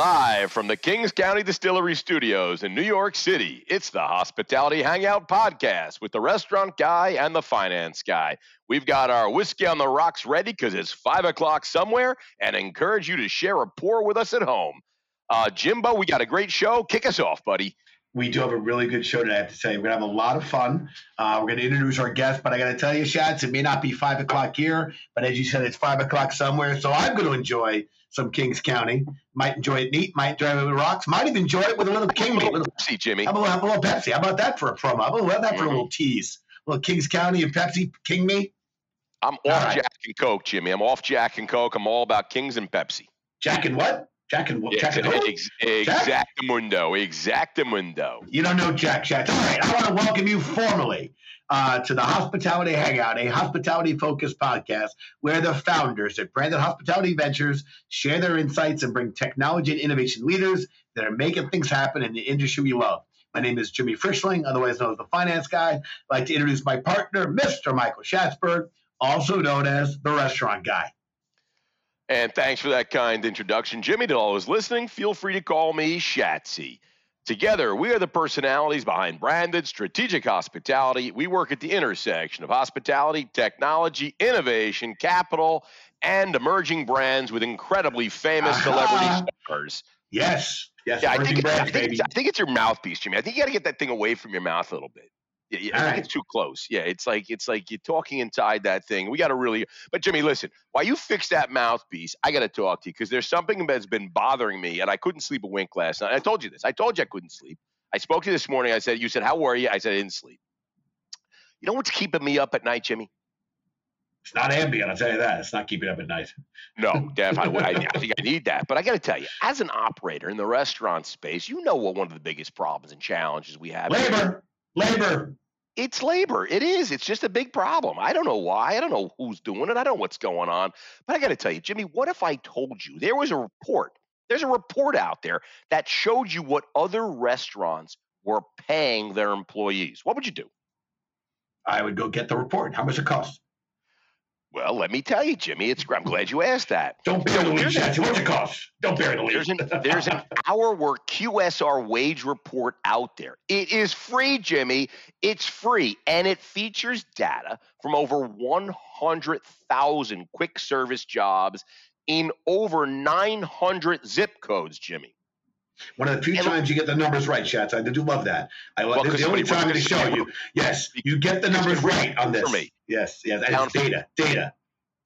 Live from the Kings County Distillery Studios in New York City, it's the Hospitality Hangout Podcast with the restaurant guy and the finance guy. We've got our whiskey on the rocks ready because it's five o'clock somewhere and encourage you to share a pour with us at home. Uh, Jimbo, we got a great show. Kick us off, buddy we do have a really good show today. I have to say, we're gonna have a lot of fun. Uh, we're gonna introduce our guest, but I gotta tell you, Shats, it may not be five o'clock here, but as you said, it's five o'clock somewhere. So I'm gonna enjoy some Kings County. Might enjoy it neat. Might enjoy it with rocks. Might even enjoy it with a little King A little Pepsi, Jimmy. How about, how about a little Pepsi? How about that for a promo? How about that for mm-hmm. a little tease? A little Kings County and Pepsi. King me. I'm off right. Jack and Coke, Jimmy. I'm off Jack and Coke. I'm all about Kings and Pepsi. Jack and what? Jack and yeah, Jack and ex- Exactamundo. Exactamundo. You don't know Jack Chat. All right. I want to welcome you formally uh, to the Hospitality Hangout, a hospitality focused podcast where the founders at Branded Hospitality Ventures share their insights and bring technology and innovation leaders that are making things happen in the industry we love. My name is Jimmy Frischling, otherwise known as the Finance Guy. I'd like to introduce my partner, Mr. Michael Schatzberg, also known as the Restaurant Guy. And thanks for that kind introduction. Jimmy, to all those listening, feel free to call me Shatsy. Together, we are the personalities behind branded strategic hospitality. We work at the intersection of hospitality, technology, innovation, capital, and emerging brands with incredibly famous uh-huh. celebrity stars. Yes. Yes. Yeah, I think, brands, I, think I think it's your mouthpiece, Jimmy. I think you got to get that thing away from your mouth a little bit. Yeah, I right. it's too close. Yeah, it's like it's like you're talking inside that thing. We got to really. But Jimmy, listen, while you fix that mouthpiece, I got to talk to you because there's something that's been bothering me, and I couldn't sleep a wink last night. I told you this. I told you I couldn't sleep. I spoke to you this morning. I said, you said, how were you? I said, I didn't sleep. You know what's keeping me up at night, Jimmy? It's not Ambien, I'll tell you that. It's not keeping up at night. No, definitely. I, I think I need that. But I got to tell you, as an operator in the restaurant space, you know what one of the biggest problems and challenges we have. Labor, labor. It's labor. It is. It's just a big problem. I don't know why. I don't know who's doing it. I don't know what's going on. But I got to tell you, Jimmy, what if I told you there was a report? There's a report out there that showed you what other restaurants were paying their employees. What would you do? I would go get the report. How much it cost? Well, let me tell you, Jimmy. It's I'm glad you asked that. Don't bury the lead, Shatsy. What's it cost? Don't bury the lead. There's an, there's an HourWork QSR wage report out there. It is free, Jimmy. It's free, and it features data from over 100,000 quick service jobs in over 900 zip codes, Jimmy. One of the few and times you get the numbers right, Shats. I do love that. I well, this is the only time to show you. Yes, you get the numbers right on this. For me. Yes, yes. data, data.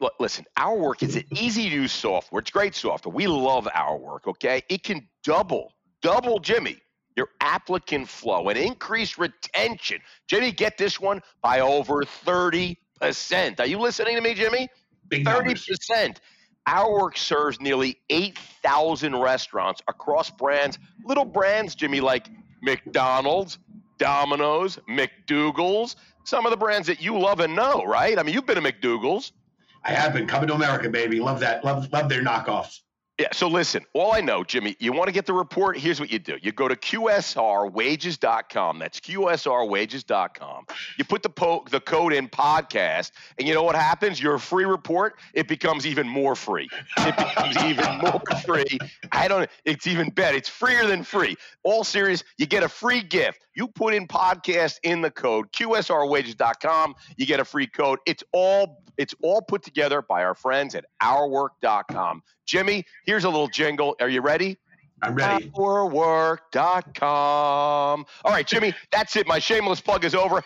Look, listen, HourWork is an easy to use software. It's great software. We love HourWork, okay? It can double, double, Jimmy, your applicant flow and increase retention. Jimmy, get this one by over 30%. Are you listening to me, Jimmy? Big 30%. Numbers. HourWork serves nearly 8,000 restaurants across brands, little brands, Jimmy, like McDonald's, Domino's, McDougal's, some of the brands that you love and know, right? I mean, you've been to McDougal's. I have been coming to America, baby. Love that. Love love their knockoffs. Yeah. So listen, all I know, Jimmy, you want to get the report? Here's what you do. You go to QSRwages.com. That's QSRwages.com. You put the po- the code in podcast, and you know what happens? Your free report, it becomes even more free. It becomes even more free. I don't it's even better. It's freer than free. All serious, you get a free gift. You put in podcast in the code, QSRwages.com. You get a free code. It's all it's all put together by our friends at hourwork.com. Jimmy, here's a little jingle. Are you ready? I'm ready. Hourwork.com. All right, Jimmy, that's it. My shameless plug is over.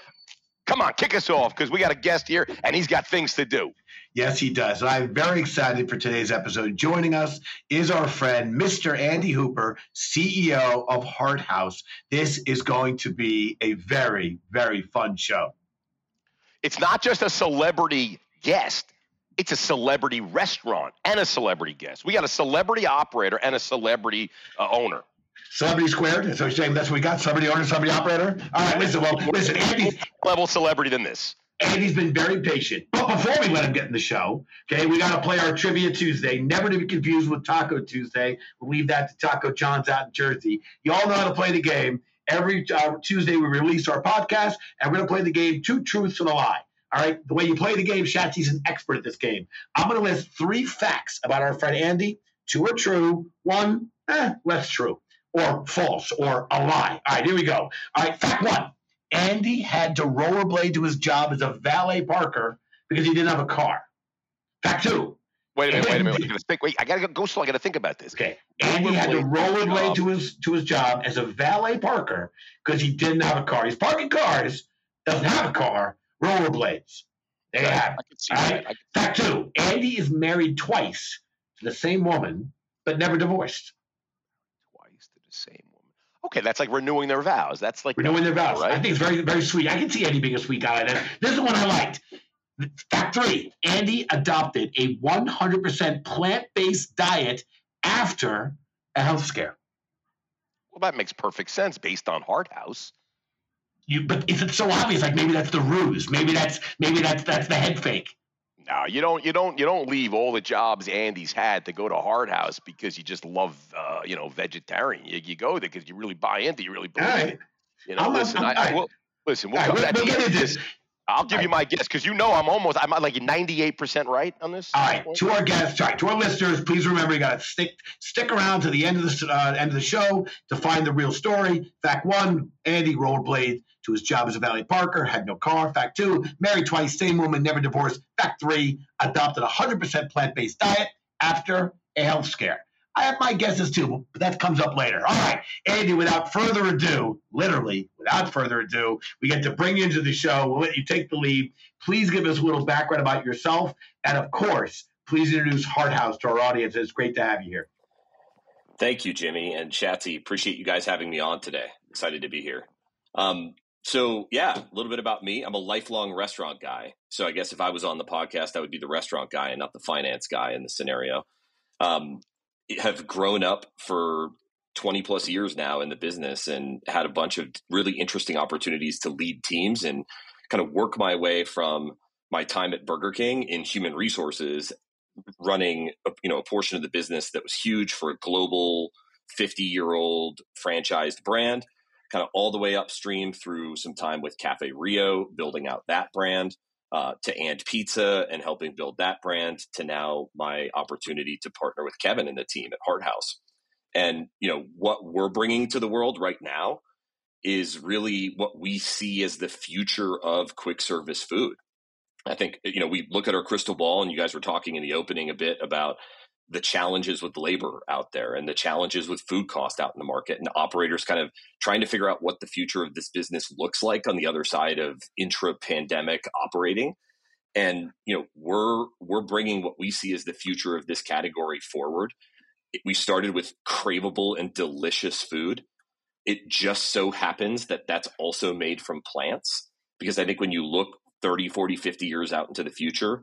Come on, kick us off because we got a guest here and he's got things to do. Yes, he does. I'm very excited for today's episode. Joining us is our friend, Mr. Andy Hopper, CEO of Hart House. This is going to be a very, very fun show. It's not just a celebrity guest, it's a celebrity restaurant and a celebrity guest. We got a celebrity operator and a celebrity uh, owner. Celebrity squared. So you're saying that's what we got? Celebrity owner, celebrity operator. All right, listen. Well, listen. Andy's level celebrity than this. Andy's been very patient. But before we let him get in the show, okay, we got to play our Trivia Tuesday. Never to be confused with Taco Tuesday. We'll leave that to Taco John's out in Jersey. You all know how to play the game. Every uh, Tuesday we release our podcast, and we're going to play the game Two Truths and a Lie. All right, the way you play the game, Shatsy's an expert at this game. I'm going to list three facts about our friend Andy. Two are true, one, eh, less true, or false, or a lie. All right, here we go. All right, fact one Andy had to rollerblade to his job as a valet parker because he didn't have a car. Fact two. Wait a minute, wait a minute. Think, wait I gotta go slow. I gotta think about this. Okay. Andy had to rollerblade to his to his job as a valet parker because he didn't have a car. He's parking cars, doesn't have a car, rollerblades. There you have it. Right? Fact two: Andy is married twice to the same woman, but never divorced. Twice to the same woman. Okay, that's like renewing their vows. That's like renewing their vows. Right? I think it's very, very sweet. I can see Andy being a sweet guy. This is the one I liked. Fact three Andy adopted a 100% plant based diet after a health scare. Well, that makes perfect sense based on Hart House. You, but is it so obvious? Like maybe that's the ruse. Maybe that's maybe that's that's the head fake. No, you don't. You don't. You don't leave all the jobs Andy's had to go to Hart House because you just love, uh, you know, vegetarian. You, you go there because you really buy into. You really believe right. it. You know, I'm, listen. I'm, I, I will, listen. We'll, right, we'll, we'll get into this. I'll give you my guess because you know I'm almost I'm like 98% right on this. All right, to our guests, sorry, to our listeners, please remember you got to stick stick around to the end of the uh, end of the show to find the real story. Fact one: Andy rollerblade to his job as a valet parker, had no car. Fact two: married twice, same woman, never divorced. Fact three: adopted a 100% plant based diet after a health scare. I have my guesses too, but that comes up later. All right, Andy, without further ado, literally without further ado, we get to bring you into the show. We'll let you take the lead. Please give us a little background about yourself. And of course, please introduce Hart House to our audience. It's great to have you here. Thank you, Jimmy and Shatsy. Appreciate you guys having me on today. Excited to be here. Um, so, yeah, a little bit about me. I'm a lifelong restaurant guy. So, I guess if I was on the podcast, I would be the restaurant guy and not the finance guy in the scenario. Um, have grown up for 20 plus years now in the business and had a bunch of really interesting opportunities to lead teams and kind of work my way from my time at Burger King in human resources running a, you know a portion of the business that was huge for a global 50 year old franchised brand kind of all the way upstream through some time with Cafe Rio building out that brand uh, to And Pizza and helping build that brand to now my opportunity to partner with Kevin and the team at Hart House. And you know what we're bringing to the world right now is really what we see as the future of quick service food. I think you know we look at our crystal ball, and you guys were talking in the opening a bit about the challenges with labor out there and the challenges with food cost out in the market and operators kind of trying to figure out what the future of this business looks like on the other side of intra pandemic operating. And you know we're we're bringing what we see as the future of this category forward. We started with craveable and delicious food. It just so happens that that's also made from plants because i think when you look 30 40 50 years out into the future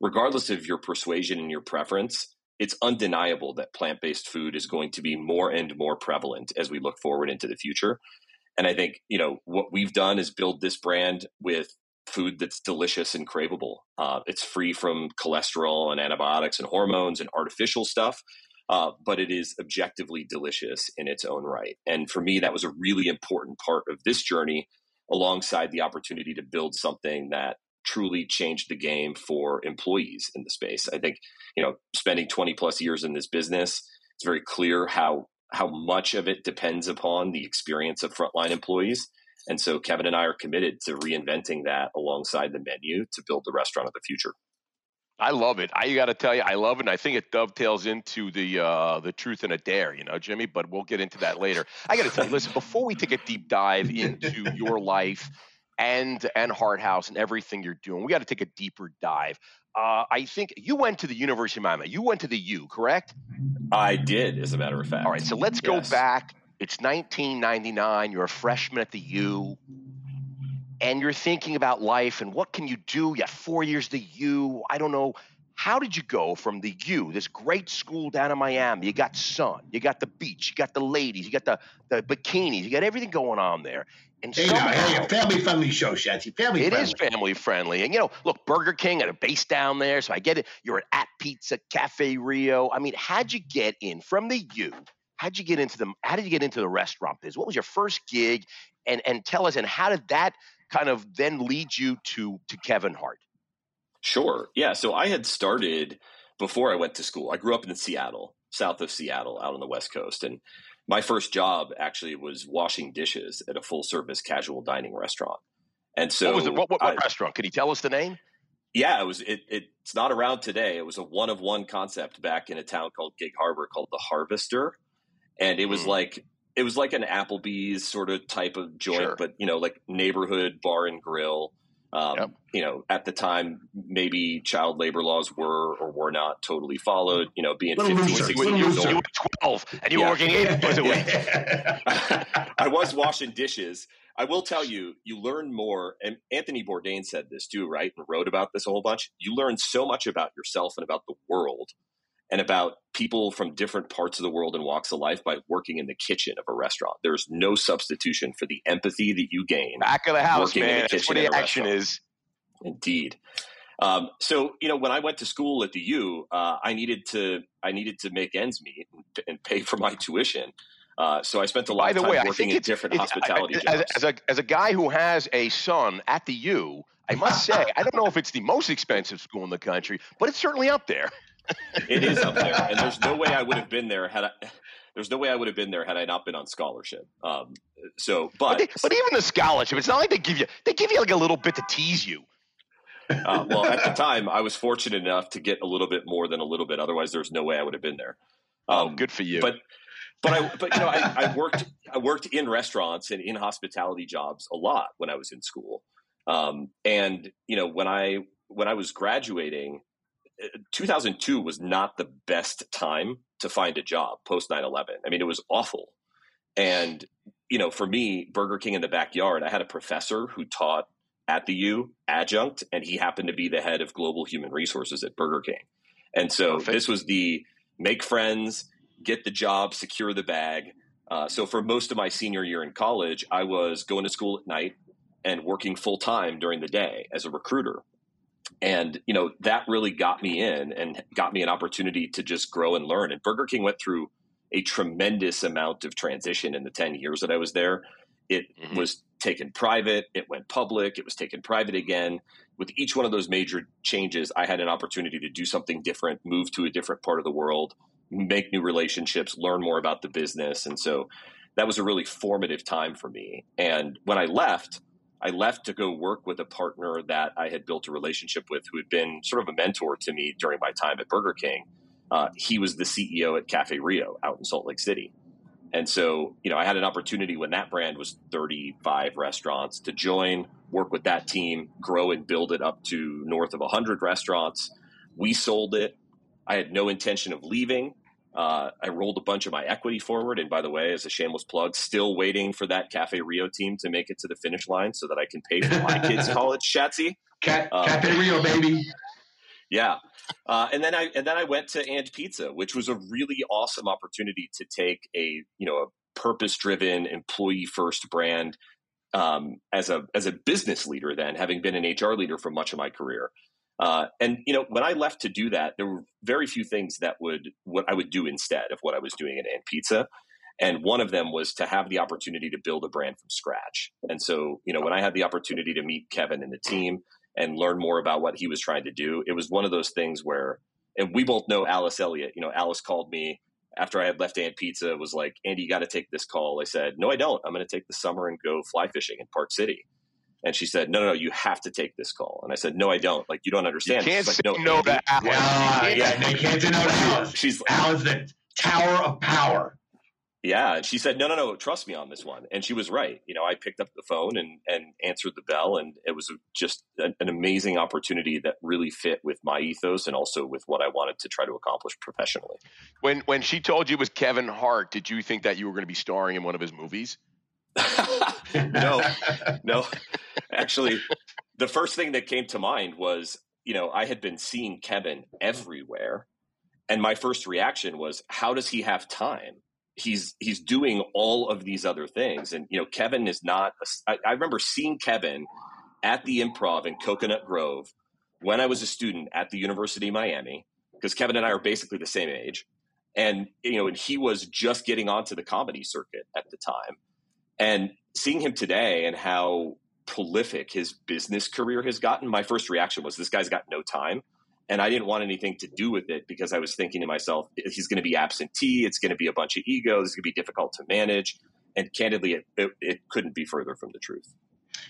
regardless of your persuasion and your preference it's undeniable that plant based food is going to be more and more prevalent as we look forward into the future. And I think, you know, what we've done is build this brand with food that's delicious and craveable. Uh, it's free from cholesterol and antibiotics and hormones and artificial stuff, uh, but it is objectively delicious in its own right. And for me, that was a really important part of this journey, alongside the opportunity to build something that truly changed the game for employees in the space. I think, you know, spending 20 plus years in this business, it's very clear how how much of it depends upon the experience of frontline employees. And so Kevin and I are committed to reinventing that alongside the menu to build the restaurant of the future. I love it. I got to tell you, I love it. And I think it dovetails into the uh, the truth and a dare, you know, Jimmy. But we'll get into that later. I got to tell you, listen. Before we take a deep dive into your life and and Hart House and everything you're doing. We got to take a deeper dive. Uh, I think you went to the University of Miami. You went to the U, correct? I did, as a matter of fact. All right, so let's go yes. back. It's 1999. You're a freshman at the U, and you're thinking about life and what can you do? You have four years at the U. I don't know. How did you go from the U, this great school down in Miami? You got sun, you got the beach, you got the ladies, you got the, the bikinis, you got everything going on there. And hey, somehow, hey, a family friendly show, Shatsy. Family It friendly. is family friendly. And, you know, look, Burger King had a base down there. So I get it. You're at Pizza, Cafe Rio. I mean, how'd you get in from the U? How'd you get into the, how did you get into the restaurant biz? What was your first gig? And, and tell us, and how did that kind of then lead you to, to Kevin Hart? Sure. Yeah. So I had started before I went to school. I grew up in Seattle. south of Seattle, out on the West Coast. And my first job actually was washing dishes at a full service casual dining restaurant. And so, what was it? What, what, what I, restaurant? Can you tell us the name? Yeah, it was. It, it's not around today. It was a one of one concept back in a town called Gig Harbor called the Harvester, and it was mm. like it was like an Applebee's sort of type of joint, sure. but you know, like neighborhood bar and grill. Um, yep. You know, at the time, maybe child labor laws were or were not totally followed. You know, being 15, 16 years old. You were 12 and you yeah. were working eight hours a week. I was washing dishes. I will tell you, you learn more. And Anthony Bourdain said this too, right? And wrote about this a whole bunch. You learn so much about yourself and about the world and about people from different parts of the world and walks of life by working in the kitchen of a restaurant. There's no substitution for the empathy that you gain. Back of the house, man. The That's where the action is. Indeed. Um, so you know, when I went to school at the U, uh, I needed to I needed to make ends meet and, and pay for my tuition. Uh, so I spent a lot By the of time way, working in different hospitality I, as, as, a, as a guy who has a son at the U, I must say, I don't know if it's the most expensive school in the country, but it's certainly up there it is up there, and there's no way I would have been there had I. There's no way I would have been there had I not been on scholarship. Um, so, but but, they, but, even the scholarship, it's not like they give you they give you like a little bit to tease you. Uh, well, at the time, I was fortunate enough to get a little bit more than a little bit. Otherwise, there's no way I would have been there. Oh, um, oh, good for you. But but I but you know I, I, worked I worked in restaurants and in hospitality jobs a lot when I was in school. Um, and you know when I when I was graduating, 2002 was not the best time to find a job post 9-11 i mean it was awful. And you know for me burger king in the backyard i had a professor who taught at the u adjunct and he happened to be the head of global human resources at burger king. And so Perfect. this was the make friends get the job secure the bag. Uh, so for most of my senior year in college i was going to school at night and working full time during the day as a recruiter and you know that really got me in and got me an opportunity to just grow and learn. And burger king went through a tremendous amount of transition in the 10 years that i was there. It mm-hmm. was taken private. It went public. It was taken private again. With each one of those major changes i had an opportunity to do something different move to a different part of the world make new relationships learn more about the business. And so that was a really formative time for me. And when i left I left to go work with a partner that I had built a relationship with who had been sort of a mentor to me during my time at Burger King. Uh, he was the CEO at Cafe Rio out in Salt Lake City. And so, you know, I had an opportunity when that brand was 35 restaurants to join, work with that team, grow and build it up to north of 100 restaurants. We sold it. I had no intention of leaving. Uh, I rolled a bunch of my equity forward, and by the way, as a shameless plug, still waiting for that Cafe Rio team to make it to the finish line so that I can pay for my kids' college. Shatsy, Ca- um, Cafe Rio, baby. Yeah, uh, and then I and then I went to And Pizza, which was a really awesome opportunity to take a you know a purpose driven, employee first brand um, as a as a business leader. Then having been an HR leader for much of my career. Uh, and you know, when I left to do that, there were very few things that would what I would do instead of what I was doing at And Pizza. And one of them was to have the opportunity to build a brand from scratch. And so, you know, when I had the opportunity to meet Kevin and the team and learn more about what he was trying to do, it was one of those things where, and we both know Alice Elliott. You know, Alice called me after I had left And Pizza, was like, Andy, you got to take this call. I said, No, I don't. I'm going to take the summer and go fly fishing in Park City. And she said, "No, no, no, you have to take this call." And I said, "No, I don't. Like, you don't understand." You can't like, say no, no to Alice. Yeah, yeah, they can't say no to Alice. She's Alice, the tower of power. Yeah, and she said, "No, no, no, trust me on this one." And she was right. You know, I picked up the phone and and answered the bell, and it was just an, an amazing opportunity that really fit with my ethos and also with what I wanted to try to accomplish professionally. When when she told you it was Kevin Hart, did you think that you were going to be starring in one of his movies? no, no. Actually, the first thing that came to mind was, you know, I had been seeing Kevin everywhere, and my first reaction was, how does he have time? He's he's doing all of these other things, and you know, Kevin is not. A, I, I remember seeing Kevin at the Improv in Coconut Grove when I was a student at the University of Miami, because Kevin and I are basically the same age, and you know, and he was just getting onto the comedy circuit at the time and seeing him today and how prolific his business career has gotten, my first reaction was this guy's got no time. And I didn't want anything to do with it because I was thinking to myself, he's going to be absentee. It's going to be a bunch of egos. It's going to be difficult to manage. And candidly, it, it, it couldn't be further from the truth.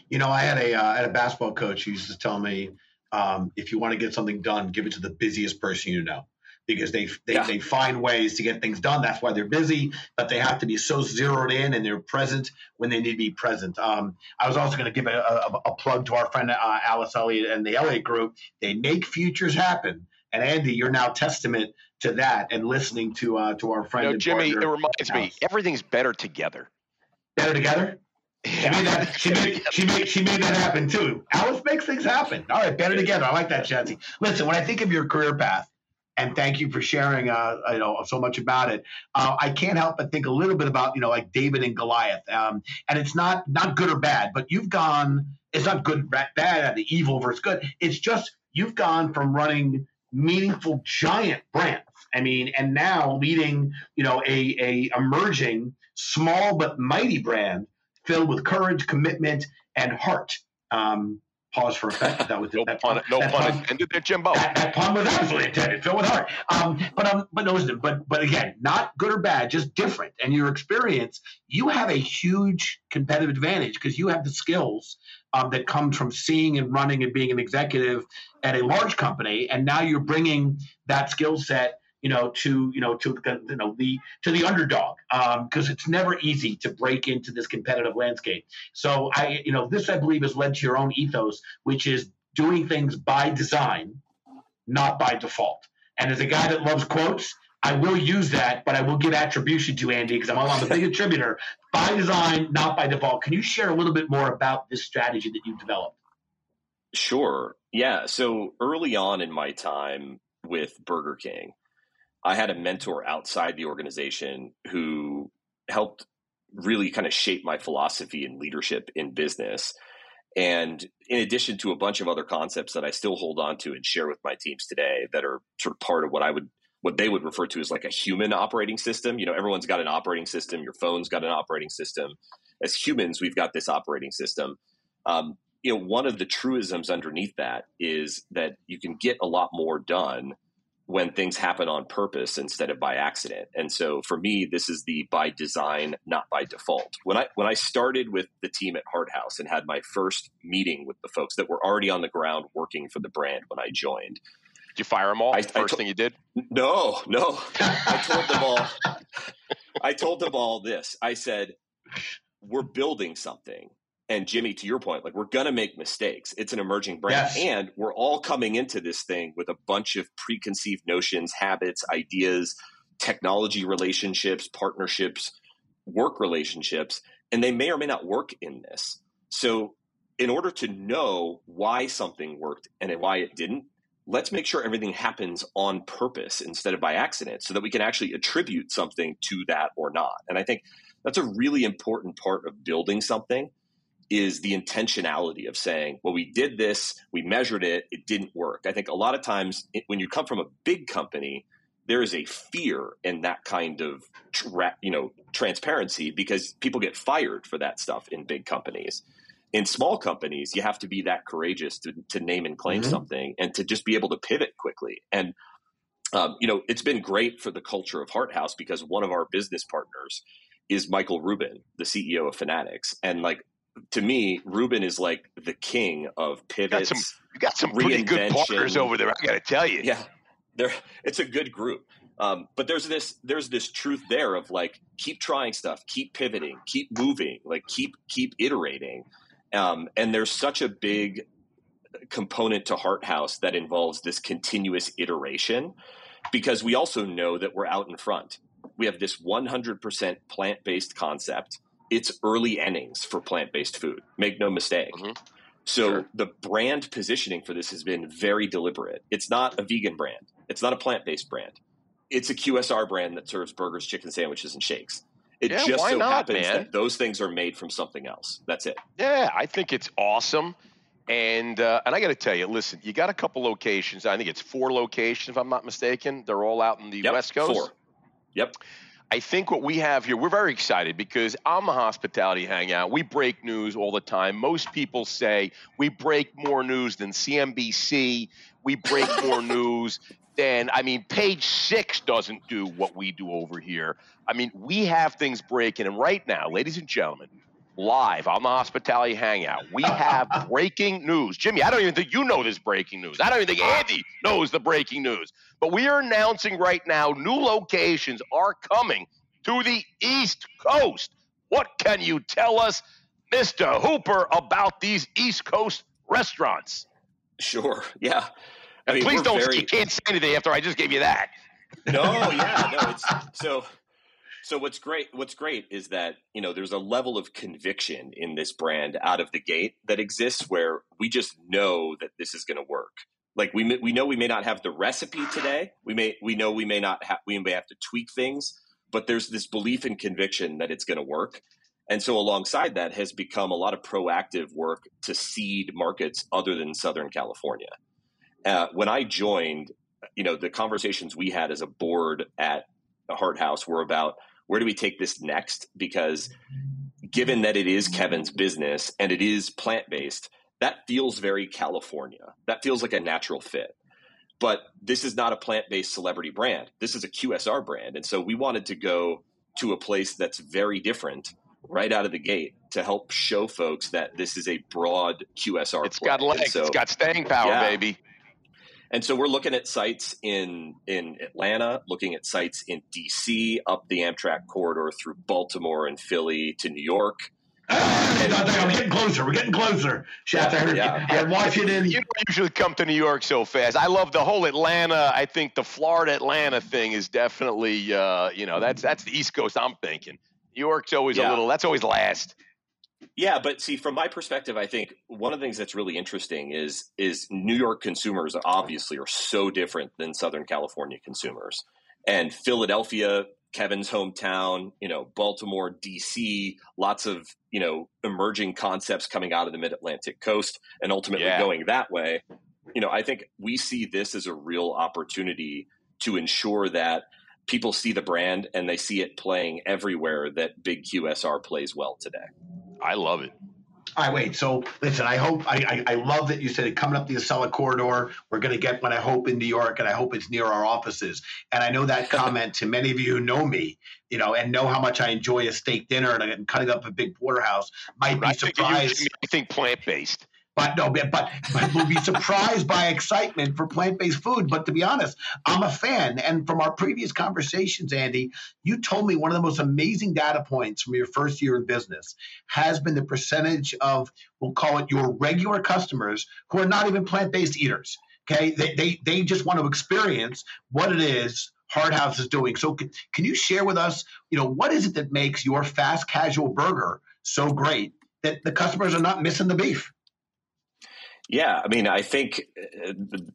You know, I had a, uh, had a basketball coach who used to tell me, um, if you want to get something done, give it to the busiest person you know because they they, yeah. they find ways to get things done. That's why they're busy, but they have to be so zeroed in and they're present when they need to be present. Um, I was also going to give a, a, a, plug to our friend uh, Alice Elliott and the Elliott Group. They make futures happen. And Andy, you're now testament to that and listening to uh, to our friend. You know, Jimmy, it reminds Alice. me everything's better together. Better together. She made that. She made, she made she made that happen too. Alice makes things happen. All right, better together. I like that, Shatsy. Listen, when I think of your career path, and thank you for sharing uh, you know so much about it. Uh, i can't help but think a little bit about you know like david and goliath um, and it's not not good or bad but you've gone it's not good bad the evil versus good. It's just you've gone from running meaningful giant brands i mean and now leading you know a, a emerging small but mighty brand filled with courage commitment and heart. Um, pause for effect. That was no that pun, no pun, pun intended there, Jimbo. That, that, pun was absolutely intended. Fill with heart. Um, but um, but no, but but again, not good or bad, just different. And your experience, you have a huge competitive advantage because you have the skills um, that comes from seeing and running and being an executive at a large company, and now you're bringing that skill set you know, to you know, to you know the to the underdog, because um, it's never easy to break into this competitive landscape. So I, you know, this I believe has led to your own ethos, which is doing things by design, not by default. And as a guy that loves quotes, I will use that, but I will give attribution to Andy because I'm, I'm the big attributor. By design, not by default. Can you share a little bit more about this strategy that you've developed? Sure. Yeah. So early on in my time with Burger King, I had a mentor outside the organization who helped really kind of shape my philosophy and leadership in business. And in addition to a bunch of other concepts that I still hold on to and share with my teams today that are sort of part of what I would what they would refer to as like a human operating system. You know, everyone's got an operating system. Your phone's got an operating system. As humans, we've got this operating system. Um, you know, one of the truisms underneath that is that you can get a lot more done when things happen on purpose instead of by accident. And so for me, this is the by design, not by default. When I when I started with the team at Hart House and had my first meeting with the folks that were already on the ground working for the brand when I joined. Did you fire them all? I, first I to- thing you did? No, no. I told them all. I told them all this. I said, "We're building something and Jimmy, to your point, like we're going to make mistakes. It's an emerging brand. Yes. And we're all coming into this thing with a bunch of preconceived notions, habits, ideas, technology relationships, partnerships, work relationships, and they may or may not work in this. So, in order to know why something worked and why it didn't, let's make sure everything happens on purpose instead of by accident so that we can actually attribute something to that or not. And I think that's a really important part of building something is the intentionality of saying, well, we did this, we measured it, it didn't work. I think a lot of times it, when you come from a big company, there is a fear in that kind of tra- you know transparency because people get fired for that stuff in big companies. In small companies, you have to be that courageous to, to name and claim mm-hmm. something and to just be able to pivot quickly. And um, you know, it's been great for the culture of Hart House because one of our business partners is Michael Rubin, the CEO of Fanatics, and like to me, Rubin is like the king of pivots. You got some, you got some pretty good partners over there. I got to tell you. Yeah, there. It's a good group. Um, but there's this there's this truth there of like keep trying stuff, keep pivoting, keep moving, like keep keep iterating. Um, and there's such a big component to Hart House that involves this continuous iteration because we also know that we're out in front. We have this 100% plant based concept it's early innings for plant based food. Make no mistake. Mm-hmm. So sure. the brand positioning for this has been very deliberate. It's not a vegan brand. It's not a plant based brand. It's a QSR brand that serves burgers, chicken sandwiches, and shakes. It yeah, just so not, happens man? that those things are made from something else. That's it. Yeah, I think it's awesome. And uh, and I got to tell you, listen, you got a couple locations. I think it's four locations, if I'm not mistaken. They're all out in the yep, West Coast. Four. Yep. I think what we have here, we're very excited because I'm a hospitality hangout. We break news all the time. Most people say we break more news than CNBC, we break more news than I mean, page six doesn't do what we do over here. I mean, we have things breaking, and right now, ladies and gentlemen, live on the hospitality hangout, we have breaking news. Jimmy, I don't even think you know this breaking news. I don't even think Andy knows the breaking news. But we are announcing right now new locations are coming to the East Coast. What can you tell us, Mr. Hopper, about these East Coast restaurants? Sure. Yeah. I mean, please don't. Very... You can't say anything after I just gave you that. No, yeah, no. It's so. So what's great? What's great is that you know there's a level of conviction in this brand out of the gate that exists where we just know that this is going to work. Like we we know we may not have the recipe today. We may we know we may not have we may have to tweak things, but there's this belief and conviction that it's going to work. And so alongside that has become a lot of proactive work to seed markets other than Southern California. Uh, when I joined, you know, the conversations we had as a board at Hart House were about where do we take this next? Because given that it is Kevin's business and it is plant based, that feels very California. That feels like a natural fit. But this is not a plant based celebrity brand. This is a QSR brand. And so we wanted to go to a place that's very different right out of the gate to help show folks that this is a broad QSR. It's play. got legs. So, it's got staying power, yeah. baby. And so we're looking at sites in in Atlanta, looking at sites in DC, up the Amtrak corridor through Baltimore and Philly to New York. We're getting closer. We're getting closer. Shaft, yeah, yeah. and Washington. You don't usually come to New York so fast. I love the whole Atlanta. I think the Florida Atlanta thing is definitely, uh, you know, that's that's the East Coast. I'm thinking New York's always yeah. a little. That's always last. Yeah, but see, from my perspective, I think one of the things that's really interesting is is New York consumers obviously are so different than Southern California consumers, and Philadelphia, Kevin's hometown, you know, Baltimore, D.C., lots of you know emerging concepts coming out of the Mid Atlantic coast, and ultimately yeah. going that way. You know, I think we see this as a real opportunity to ensure that people see the brand and they see it playing everywhere that big QSR plays well today. I love it. All right, wait. So listen, I hope I, I, I love that you said it coming up the Acela corridor. We're going to get one. I hope in New York, and I hope it's near our offices. And I know that comment to many of you who know me, you know, and know how much I enjoy a steak dinner and, and cutting up a big porterhouse. Might be surprised. I think plant based. But no, but but we'll be surprised by excitement for plant-based food. But to be honest, I'm a fan. And from our previous conversations, Andy, you told me one of the most amazing data points from your first year in business has been the percentage of, we'll call it your regular customers who are not even plant-based eaters. Okay, they they, they just want to experience what it is Hart House is doing. So can, can you share with us, you know, what is it that makes your fast casual burger so great that the customers are not missing the beef? Yeah, I mean, I think uh,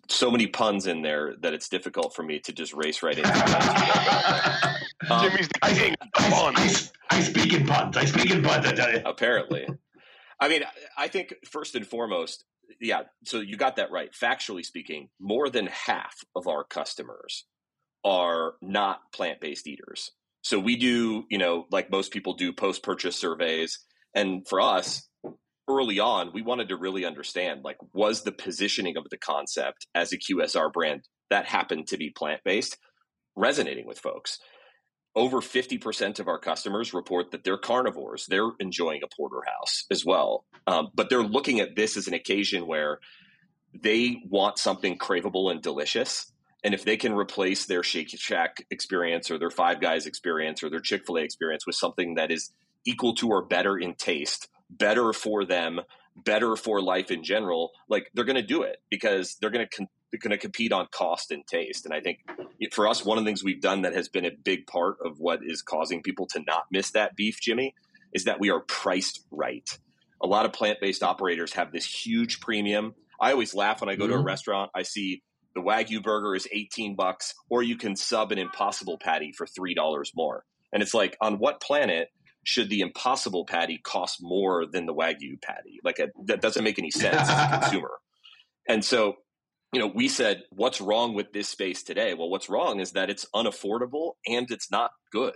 so many puns in there that it's difficult for me to just race right into. um, Jimmy's the king I, I, I, speak in puns. I speak in puns. I tell you. Apparently, I mean, I think first and foremost, yeah. So you got that right. Factually speaking, more than half of our customers are not plant-based eaters. So we do, you know, like most people do, post-purchase surveys, and for us, early on, we wanted to really understand like, was the positioning of the concept as a QSR brand that happened to be plant based resonating with folks? Over 50% of our customers report that they're carnivores. They're enjoying a porterhouse as well. Um, but they're looking at this as an occasion where they want something craveable and delicious. And if they can replace their Shake Shack experience or their Five Guys experience or their Chick fil A experience with something that is equal to or better in taste, better for them, better for life in general, like they're going to do it because they're going to con- going to compete on cost and taste. And I think for us, one of the things we've done that has been a big part of what is causing people to not miss that beef, Jimmy, is that we are priced right. A lot of plant based operators have this huge premium. I always laugh when I go mm-hmm. to a mm-hmm. restaurant. I see the wagyu burger is 18 bucks, or you can sub an impossible patty for $3 more. And it's like, on what planet should the impossible patty cost more than the wagyu patty? Like a, that doesn't make any sense as a consumer. And so, you know, we said, what's wrong with this space today? Well, what's wrong is that it's unaffordable and it's not good.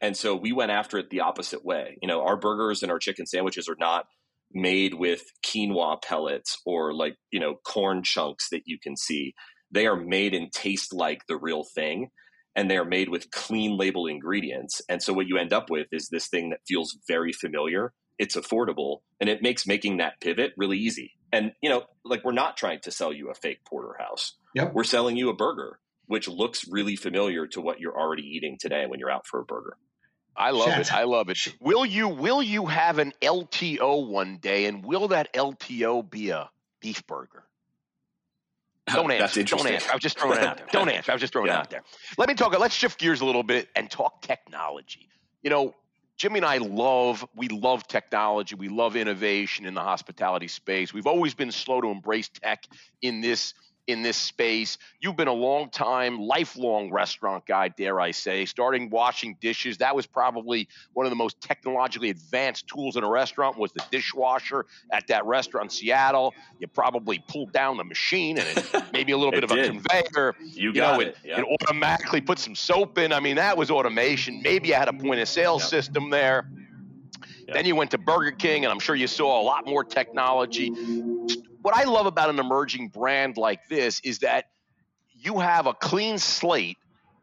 And so we went after it the opposite way. You know, our burgers and our chicken sandwiches are not made with quinoa pellets or like, you know, corn chunks that you can see. They are made and taste like the real thing and they are made with clean label ingredients. And so what you end up with is this thing that feels very familiar. It's affordable and it makes making that pivot really easy. And you know, like we're not trying to sell you a fake porterhouse. Yep. We're selling you a burger which looks really familiar to what you're already eating today when you're out for a burger. I love it. I love it. Will you will you have an LTO one day and will that LTO be a beef burger? Don't answer. Don't answer. I was just throwing it out there. Don't answer. I was just throwing yeah. it out there. Let me talk. Let's shift gears a little bit and talk technology. You know, Jimmy and I love we love technology. We love innovation in the hospitality space. We've always been slow to embrace tech in this in this space. You've been a long time, lifelong restaurant guy, dare I say, starting washing dishes. That was probably one of the most technologically advanced tools in a restaurant was the dishwasher at that restaurant in Seattle. You probably pulled down the machine and it, maybe a little bit of did. a conveyor. You, you got know, it. It, it, automatically put some soap in. I mean, that was automation. Maybe you had a point of sale system there. Then you went to Burger King, and I'm sure you saw a lot more technology what I love about an emerging brand like this is that you have a clean slate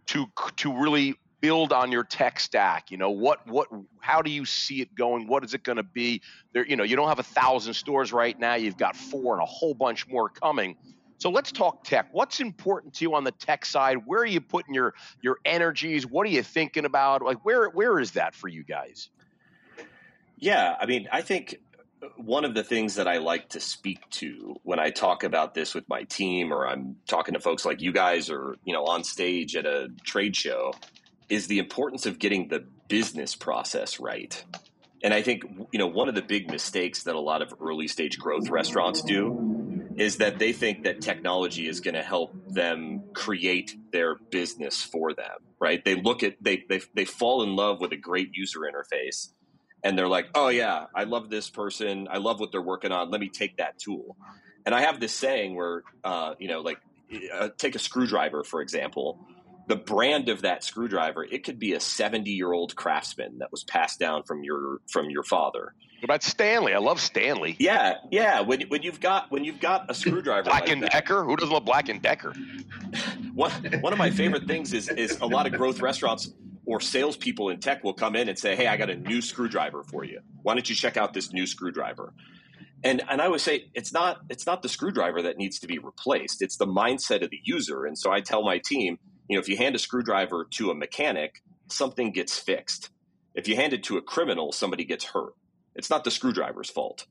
to to really build on your tech stack. You know what what how do you see it going? What is it going to be? There, you know, you don't have a thousand stores right now. You've got four and a whole bunch more coming. So let's talk tech. What's important to you on the tech side? Where are you putting your your energies? What are you thinking about? Like where where is that for you guys? Yeah, I mean, I think uh, one of the things that I like to speak to when I talk about this with my team or I'm talking to folks like you guys or you know on stage at a trade show is the importance of getting the business process right. And I think you know one of the big mistakes that a lot of early stage growth restaurants do is that they think that technology is going to help them create their business for them, right? They look at they they they fall in love with a great user interface and they're like, oh yeah, I love this person. I love what they're working on. Let me take that tool. And I have this saying where, uh, you know, like uh, take a screwdriver, for example. The brand of that screwdriver, it could be a 70 year old craftsman that was passed down from your from your father. What about Stanley? I love Stanley. Yeah, yeah. When, when you've got when you've got a screwdriver, Black like and that, Decker. Who doesn't love Black and Decker? one one of my favorite things is is a lot of growth restaurants or salespeople in tech will come in and say, "Hey, I got a new screwdriver for you. Why don't you check out this new screwdriver?" And and I would say it's not it's not the screwdriver that needs to be replaced. It's the mindset of the user. And so I tell my team, you know, if you hand a screwdriver to a mechanic, something gets fixed. If you hand it to a criminal, somebody gets hurt. It's not the screwdriver's fault.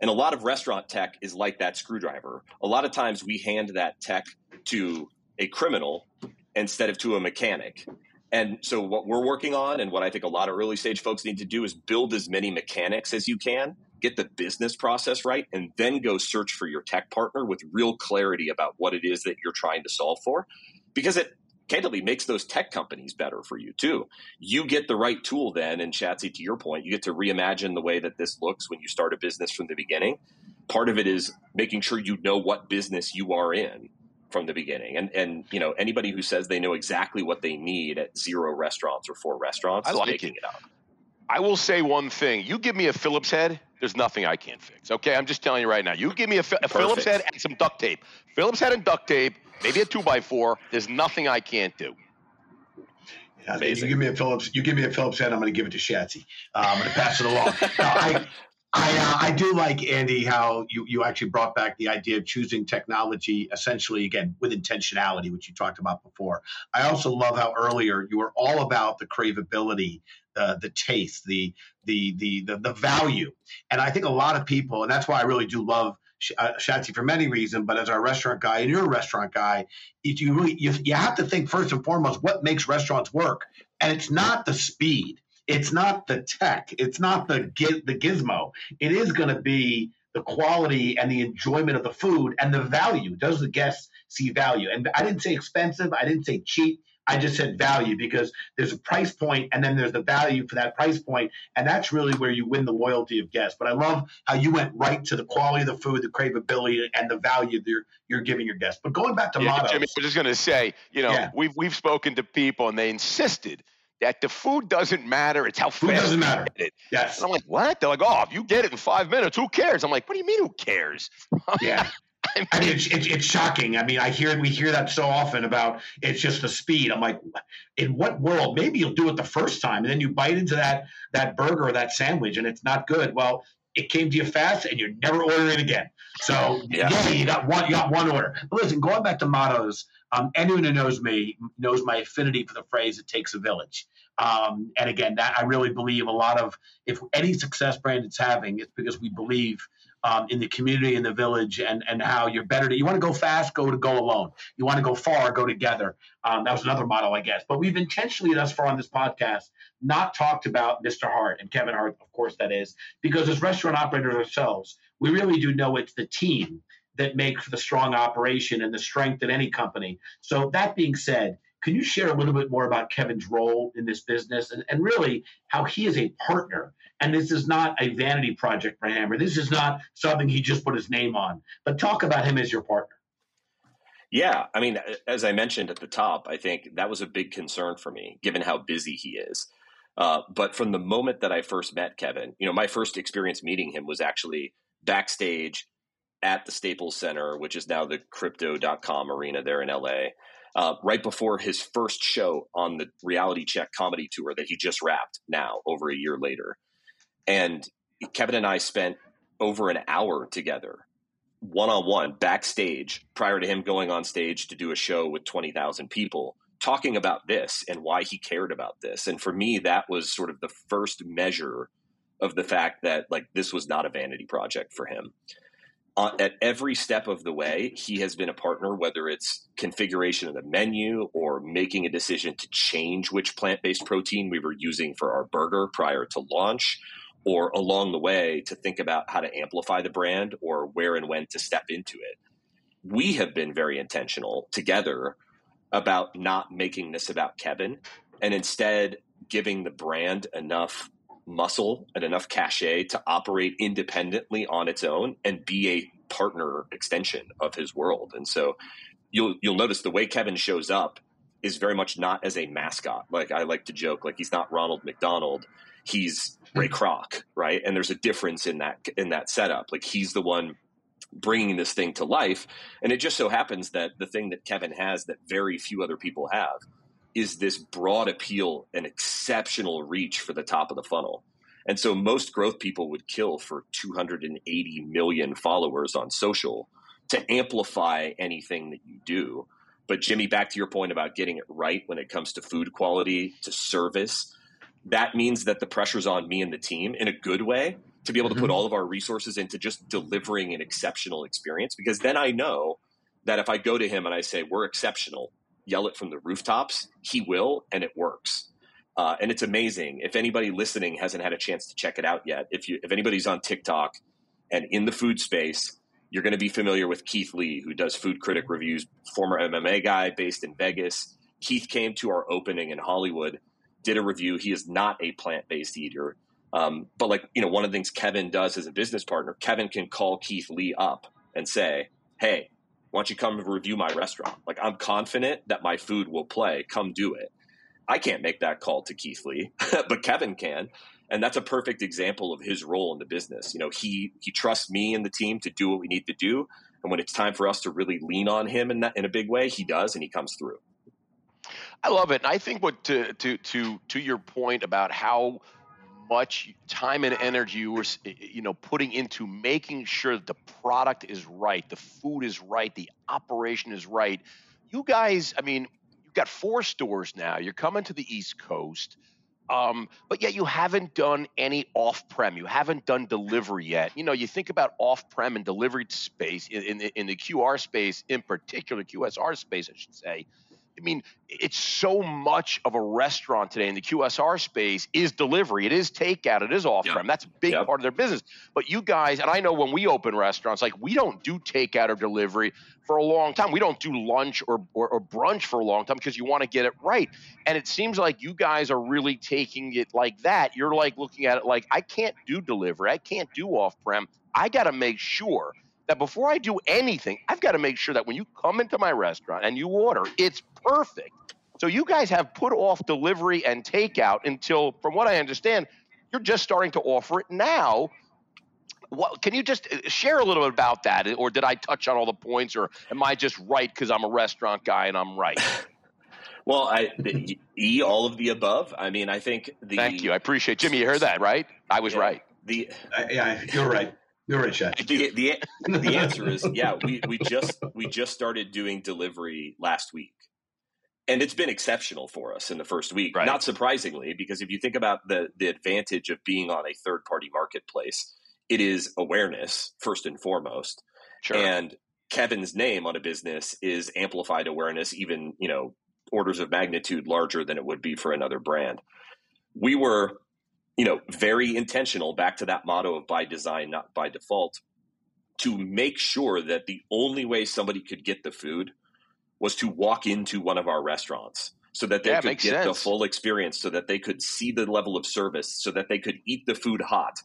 And a lot of restaurant tech is like that screwdriver. A lot of times we hand that tech to a criminal instead of to a mechanic. And so, what we're working on, and what I think a lot of early stage folks need to do, is build as many mechanics as you can, get the business process right, and then go search for your tech partner with real clarity about what it is that you're trying to solve for. Because it candidly makes those tech companies better for you too. You get the right tool then, and Shatsy, to your point, you get to reimagine the way that this looks when you start a business from the beginning. Part of it is making sure you know what business you are in from the beginning. And and you know anybody who says they know exactly what they need at zero restaurants or four restaurants I is like making it. it up. I will say one thing: you give me a Phillips head, there's nothing I can't fix. Okay, I'm just telling you right now. You give me a, a Phillips head and some duct tape. Phillips head and duct tape, maybe a two by four. There's nothing I can't do. Yeah, you give me a Phillips. You give me a Phillips head. I'm going to give it to Shatsy. Uh, I'm going to pass it along. I, I, uh, I do like Andy how you, you actually brought back the idea of choosing technology essentially again with intentionality, which you talked about before. I also love how earlier you were all about the craveability, uh, the taste, the, the the the the value, and I think a lot of people, and that's why I really do love uh, Shatsy for many reasons, but as our restaurant guy and you're a restaurant guy, you really you, you have to think first and foremost what makes restaurants work, and it's not the speed it's not the tech. It's not the the gizmo. It is going to be the quality and the enjoyment of the food and the value. Does the guest see value? And I didn't say expensive. I didn't say cheap. I just said value because there's a price point and then there's the value for that price point, and that's really where you win the loyalty of guests. But I love how you went right to the quality of the food, the craveability, and the value that you're, you're giving your guests. But going back to yeah, mottos, Jimmy, I was just going to say, you know, yeah. we've we've spoken to people and they insisted that the food doesn't matter. It's how food fast doesn't matter. It. Yes. And I'm like, what? They're like, oh, if you get it in five minutes, who cares? I'm like, what do you mean, who cares? Yeah. I mean, it's, it's, it's shocking. I mean, I hear we hear that so often about it's just the speed. I'm like, in what world? Maybe you'll do it the first time, and then you bite into that that burger or that sandwich, and it's not good. Well, it came to you fast, and you're never ordering it again. So yeah. yeah, you got one. You got one order. But listen, going back to mottos, um, anyone who knows me knows my affinity for the phrase "it takes a village." Um, and again, that I really believe a lot of if any success brand it's having, it's because we believe um, in the community in the village and and how you're better to you want to go fast go to go alone. You want to go far go together. Um, that was another model i guess. But we've intentionally thus far on this podcast not talked about mr hart and kevin hart of course that is because as restaurant operators ourselves we really do know it's the team that makes the strong operation and the strength in any company. So that being said can you share a little bit more about Kevin's role in this business and, and really how he is a partner? And this is not a vanity project for Hammer. This is not something he just put his name on. But talk about him as your partner. Yeah, I mean, as I mentioned at the top, I think that was a big concern for me, given how busy he is. Uh, but from the moment that I first met Kevin, you know, my first experience meeting him was actually backstage at the Staples Center, which is now the crypto.com arena there in LA uh, right before his first show on the reality check comedy tour that he just wrapped now over a year later. And Kevin and I spent over an hour together one on one backstage prior to him going on stage to do a show with 20,000 people talking about this and why he cared about this. And for me, that was sort of the first measure of the fact that like this was not a vanity project for him uh, at every step of the way, he has been a partner, whether it's configuration of the menu or making a decision to change which plant based protein we were using for our burger prior to launch, or along the way to think about how to amplify the brand or where and when to step into it. We have been very intentional together about not making this about Kevin and instead giving the brand enough muscle and enough cachet to operate independently on its own and be a partner extension of his world. And so you'll you'll notice the way Kevin shows up is very much not as a mascot. Like I like to joke, like he's not Ronald McDonald, he's Ray. Kroc, right? And there's a difference in that in that setup. Like he's the one bringing this thing to life, and it just so happens that the thing that Kevin has that very few other people have is this broad appeal and exceptional reach for the top of the funnel. And so most growth people would kill for 280 million followers on social to amplify anything that you do. But Jimmy, back to your point about getting it right when it comes to food quality, to service, that means that the pressure's on me and the team in a good way to be able to put mm-hmm. all of our resources into just delivering an exceptional experience because then I know that if I go to him and I say, we're exceptional, yell it from the rooftops, he will, and it works. Uh, and it's amazing. If anybody listening hasn't had a chance to check it out yet, if you if anybody's on TikTok and in the food space, you're going to be familiar with Keith Lee, who does food critic reviews, former MMA guy based in Vegas. Keith came to our opening in Hollywood, did a review. He is not a plant based eater. Um, but like, you know, one of the things Kevin does as a business partner, Kevin can call Keith Lee up and say, Hey, why don't you come review my restaurant? Like, I'm confident that my food will play. Come do it. I can't make that call to Keith Lee, but Kevin can. And that's a perfect example of his role in the business. You know, he he trusts me and the team to do what we need to do. And when it's time for us to really lean on him in that in a big way, he does and he comes through. I love it. And I think what to to to to your point about how much time and energy you were you know putting into making sure that the product is right, the food is right, the operation is right. You guys, I mean, you've got four stores now. You're coming to the East Coast. Um, but yet you haven't done any off-prem. You haven't done delivery yet. You know, you think about off-prem and delivery space in, in, in the QR space, in particular QSR space, I should say. I mean, it's so much of a restaurant today in the QSR space is delivery. It is takeout. It is off prem. Yep. That's a big yep. part of their business. But you guys, and I know when we open restaurants, like we don't do takeout or delivery for a long time. We don't do lunch or, or, or brunch for a long time because you want to get it right. And it seems like you guys are really taking it like that. You're like looking at it like, I can't do delivery. I can't do off prem. I got to make sure that before I do anything, I've got to make sure that when you come into my restaurant and you order, it's perfect. So you guys have put off delivery and takeout until, from what I understand, you're just starting to offer it now. What, can you just uh, share a little bit about that, or did I touch on all the points, or am I just right because I'm a restaurant guy and I'm right? Well, I e all of the above. I mean, I think the. Thank you. I appreciate Jimmy. You heard that, right? I was yeah, right. The uh, yeah, you're right. You're right, Chad. The, the the answer is yeah. We we just we just started doing delivery last week, and it's been exceptional for us in the first week. Right. Not surprisingly, because if you think about the the advantage of being on a third party marketplace, it is awareness first and foremost, Sure. and Kevin's name on a business is amplified awareness, even you know orders of magnitude larger than it would be for another brand. We were, you know, very intentional back to that motto of by design, not by default, to make sure that the only way somebody could get the food was to walk into one of our restaurants so that they Yeah, could get the full experience, so that they could see the level of service, so that they could eat the food hot.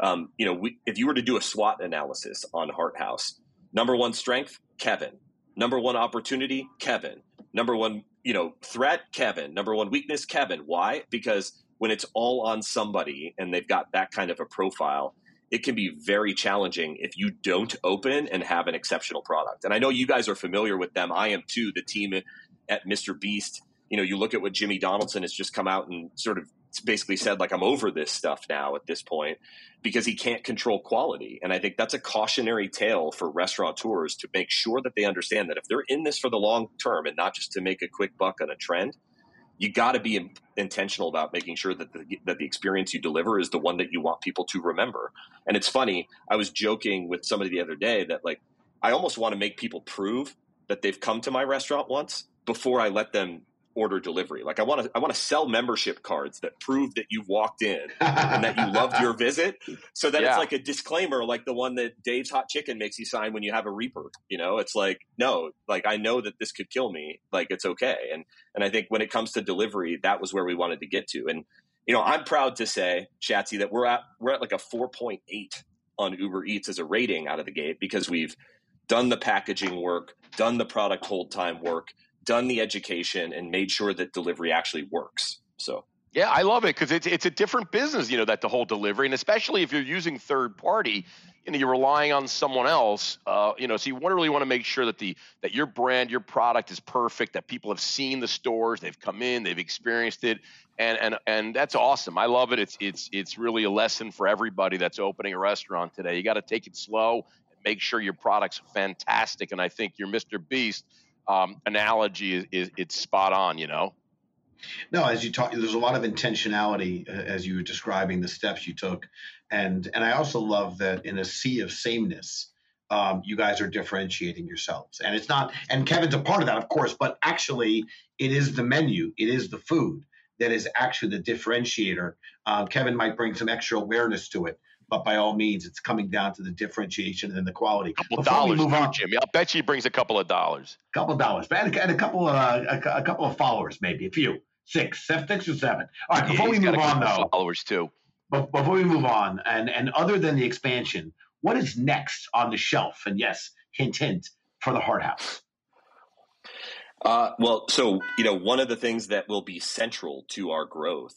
Um, you know, we, if you were to do a SWOT analysis on Hart House, number one strength, Kevin. Number one opportunity, Kevin. Number one, you know, threat, Kevin. Number one weakness, Kevin. Why? Because when it's all on somebody and they've got that kind of a profile, it can be very challenging if you don't open and have an exceptional product. And I know you guys are familiar with them. I am too. The team at Mr. Beast, you know, you look at what Jimmy Donaldson has just come out and sort of basically said, like, I'm over this stuff now at this point because he can't control quality. And I think that's a cautionary tale for restaurateurs to make sure that they understand that if they're in this for the long term and not just to make a quick buck on a trend, you got to be in, intentional about making sure that the, that the experience you deliver is the one that you want people to remember. And it's funny, I was joking with somebody the other day that like I almost want to make people prove that they've come to my restaurant once before I let them order delivery. Like I want to I want to sell membership cards that prove that you've walked in and that you loved your visit so that Yeah. it's like a disclaimer like the one that Dave's hot chicken makes you sign when you have a reaper, you know? It's like no, like I know that this could kill me, like it's okay. And and I think when it comes to delivery, that was where we wanted to get to. And you know, I'm proud to say, Shatsy, that we're at we're at like a 4.8 on Uber Eats as a rating out of the gate because we've done the packaging work, done the product hold time work, done the education, and made sure that delivery actually works. So Yeah, I love it because it's it's a different business, you know, that the whole delivery, and especially if you're using third party, you know, you're relying on someone else, uh, you know, so you really want to make sure that the that your brand, your product is perfect, that people have seen the stores, they've come in, they've experienced it, and and and that's awesome. I love it. It's it's it's really a lesson for everybody that's opening a restaurant today. You got to take it slow, and make sure your product's fantastic, and I think your Mr. Beast um, analogy is, is it's spot on. You know. No, as you talk, there's a lot of intentionality uh, as you were describing the steps you took, and and I also love that in a sea of sameness, um, you guys are differentiating yourselves, and it's not. And Kevin's a part of that, of course, but actually, it is the menu, it is the food that is actually the differentiator. Uh, Kevin might bring some extra awareness to it, but by all means, it's coming down to the differentiation and the quality. couple Before we dollars, move on- Jimmy. I'll bet you he brings a couple of dollars. A couple of dollars, and a, and a couple of uh, a, a couple of followers, maybe a few, six, seven, six or seven. All right, before Yeah, we move on though, followers too. But before we move on, and and other than the expansion, what is next on the shelf? And yes, hint hint for the Hart House. Uh, well, so you know, one of the things that will be central to our growth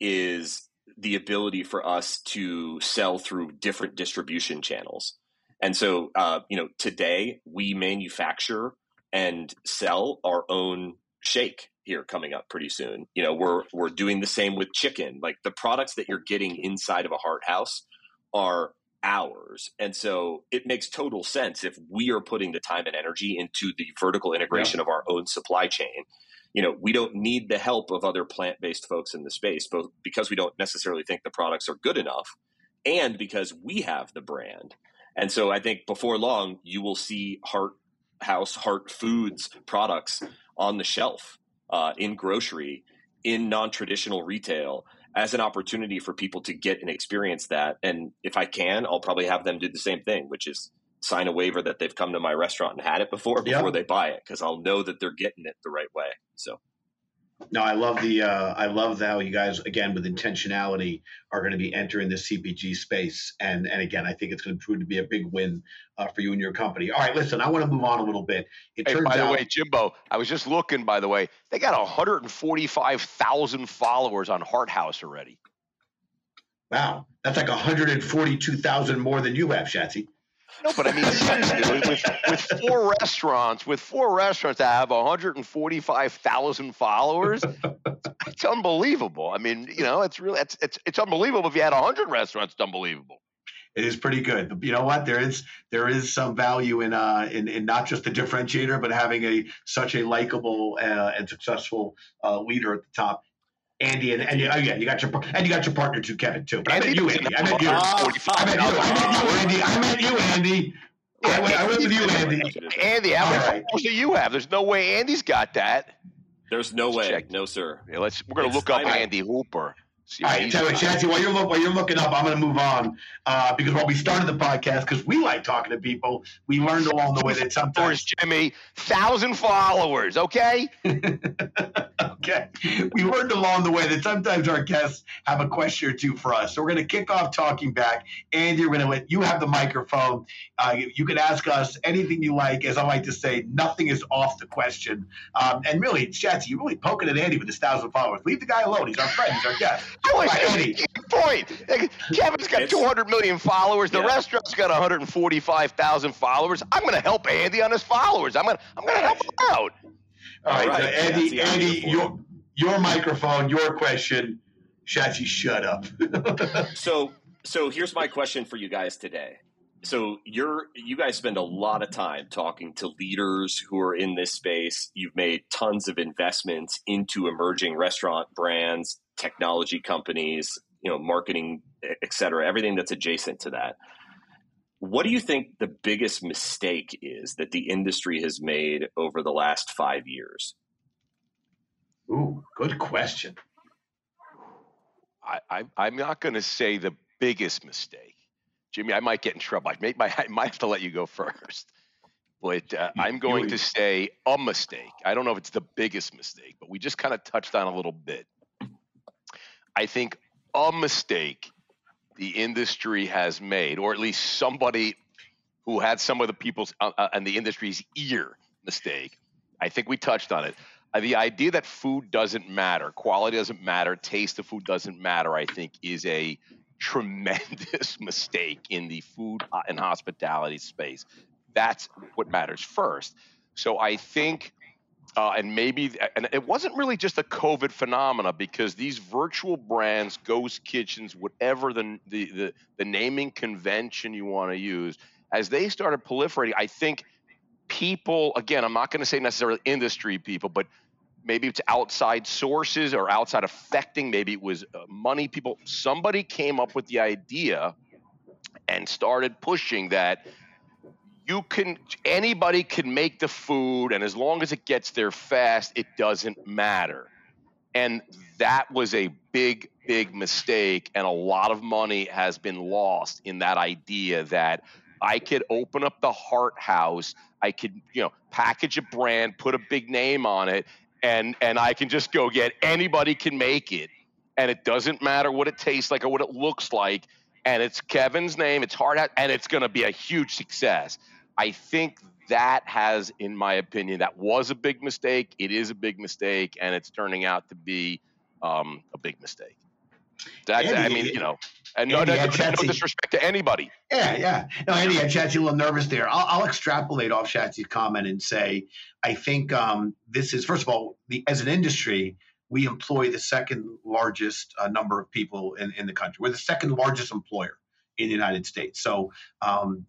is the ability for us to sell through different distribution channels. And so, uh, you know, today we manufacture and sell our own shake here coming up pretty soon. You know, we're we're doing the same with chicken. Like the products that you're getting inside of a Hart House are ours. And so it makes total sense if we are putting the time and energy into the vertical integration of our own supply chain. You know, we don't need the help of other plant-based folks in the space, both because we don't necessarily think the products are good enough and because we have the brand. And so I think before long you will see Hart House, Hart Foods products on the shelf uh, in grocery, in non-traditional retail as an opportunity for people to get and experience that. And if I can, I'll probably have them do the same thing, which is sign a waiver that they've come to my restaurant and had it before Yeah. before they buy it because I'll know that they're getting it the right way. So No, I love the uh, I love how you guys again with intentionality are going to be entering the CPG space, and and again, I think it's going to prove to be a big win uh, for you and your company. All right, listen, I want to move on a little bit. It hey, turns by the way, Jimbo, I was just looking. By the way, they got 145,000 followers on Hart House already. Wow, that's like 142,000 more than you have, Shatsy. No, but I mean, seriously, with, with four restaurants, with four restaurants that have 145,000 followers, it's unbelievable. I mean, you know, it's really, it's, it's, it's unbelievable. If you had 100 restaurants, it's unbelievable. It is pretty good. You know what? There is there is some value in uh in, in not just the differentiator, but having a such a likable uh, and successful uh, leader at the top. Andy and, and you, oh yeah, you got your and you got your partner too, Kevin too. But Andy I meant you, Andy. I meant you. I meant you. I meant you, Andy. I meant you, Andy. Yeah, I, went, I went with you, Andy. Andy, how many right. do you have? There's no way Andy's got that. There's no let's way. Check. No, sir. Yeah, let's. We're gonna it's, look up Andy Hooper. All right, tell you, Chancey, while you're look, while you're looking up, I'm going to move on uh, because while we started the podcast, because we like talking to people, we learned along the way that sometimes Jimmy, thousand followers, okay? okay, we learned along the way that sometimes our guests have a question or two for us. So we're going to kick off talking back. Andy, we're going to let you have the microphone. Uh, you can ask us anything you like. As I like to say, nothing is off the question. Um, and really, Shatsy, you're really poking at Andy with his thousand followers. Leave the guy alone. He's our friend. He's our guest. Right, Point. Kevin's got 200 million followers. The yeah. restaurant's got 145,000 followers. I'm going to help Andy on his followers. I'm going to I'm going to help him out. All right, so Andy, Andy, your your microphone, your question. Shachi, shut up. so, so here's my question for you guys today. So you're you guys spend a lot of time talking to leaders who are in this space. You've made tons of investments into emerging restaurant brands, technology companies, you know, marketing, et cetera, everything that's adjacent to that. What do you think the biggest mistake is that the industry has made over the last five years? Ooh, good question. I, I, am not going to say the biggest mistake. Jimmy, I might get in trouble. I, may, I might have to let you go first. But uh, I'm going to say a mistake. I don't know if it's the biggest mistake, but we just kind of touched on a little bit. I think a mistake the industry has made, or at least somebody who had some of the people's uh, uh, and the industry's ear mistake. I think we touched on it. Uh, the idea that food doesn't matter, quality doesn't matter, taste of food doesn't matter, I think is a tremendous mistake in the food uh, and hospitality space. That's what matters first. So I think uh, and maybe and it wasn't really just a covid phenomena because these virtual brands ghost kitchens whatever the the the, the naming convention you want to use as they started proliferating i think people again i'm not going to say necessarily industry people but maybe it's outside sources or outside affecting maybe it was uh, money people somebody came up with the idea and started pushing that you can anybody can make the food and as long as it gets there fast it doesn't matter. And that was a big big mistake and a lot of money has been lost in that idea that i could open up the heart house i could you know package a brand put a big name on it and and i can just go get anybody can make it. And it doesn't matter what it tastes like or what it looks like and it's kevin's name it's hard, and it's going to be a huge success I think that has, in my opinion, that was a big mistake. It is a big mistake, and it's turning out to be um, a big mistake. That's, Andy, I mean, you know, and no, no, no, disrespect to anybody. Yeah, yeah. No, Andy, I Shatsy a little nervous there. I'll, I'll extrapolate off Shatsy's comment and say, I think um, this is first of all, the, as an industry, we employ the second largest uh, number of people in, in the country. We're the second largest employer in the United States. So um,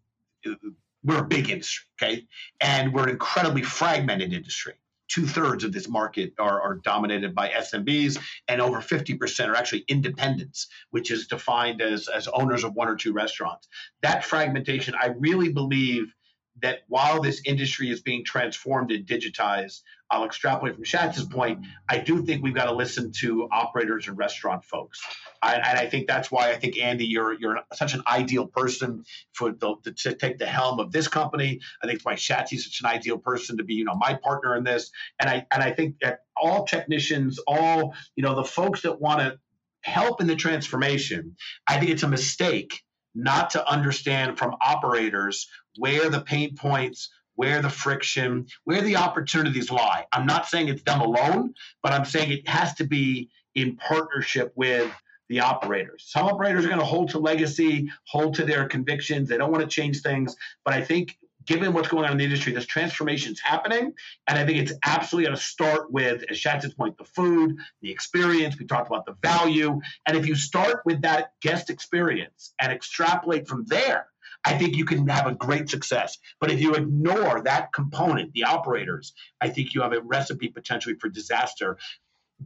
we're a big industry, okay? And we're an incredibly fragmented industry. Two thirds of this market are, are, dominated by SMBs, and over 50% are actually independents, which is defined as, as owners of one or two restaurants. That fragmentation, I really believe that while this industry is being transformed and digitized, I'll extrapolate from Schatz's point. I do think we've got to listen to operators and restaurant folks, I, and I think that's why I think Andy, you're you're such an ideal person for the, to take the helm of this company. I think why Schatzy's such an ideal person to be, you know, my partner in this. And I and I think that all technicians, all you know, the folks that want to help in the transformation, I think it's a mistake not to understand from operators where the pain points, where the friction, where the opportunities lie. I'm not saying it's them alone, but I'm saying it has to be in partnership with the operators. Some operators are going to hold to legacy, hold to their convictions. They don't want to change things. But I think given what's going on in the industry, this transformation is happening. And I think it's absolutely going to start with, as Schatz's point, the food, the experience. We talked about the value. And if you start with that guest experience and extrapolate from there, I think you can have a great success. But if you ignore that component, the operators, I think you have a recipe potentially for disaster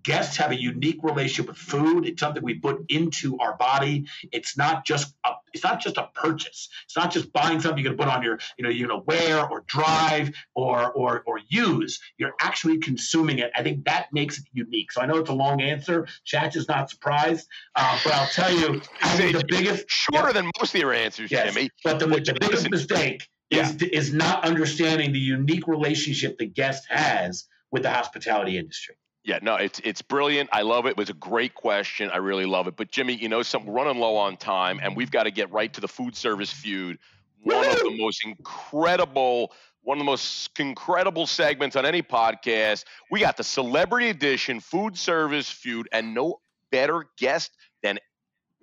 guests have a unique relationship with food. It's something we put into our body. It's not just a it's not just a purchase. It's not just buying something you're gonna put on your, you know, you're gonna wear or drive or or or use. You're actually consuming it. I think that makes it unique. So I know it's a long answer. Chatch is not surprised, uh, but I'll tell you, I think the biggest shorter yeah, than most of your answers, yes, Jimmy. But the, the biggest mistake yeah. is is not understanding the unique relationship the guest has with the hospitality industry. Yeah, no, it's it's brilliant. I love it. It was a great question. I really love it. But Jimmy, you know, some running low on time, and we've got to get right to the food service feud. One Woo! of the most incredible, one of the most incredible segments on any podcast. We got the celebrity edition food service feud, and no better guest than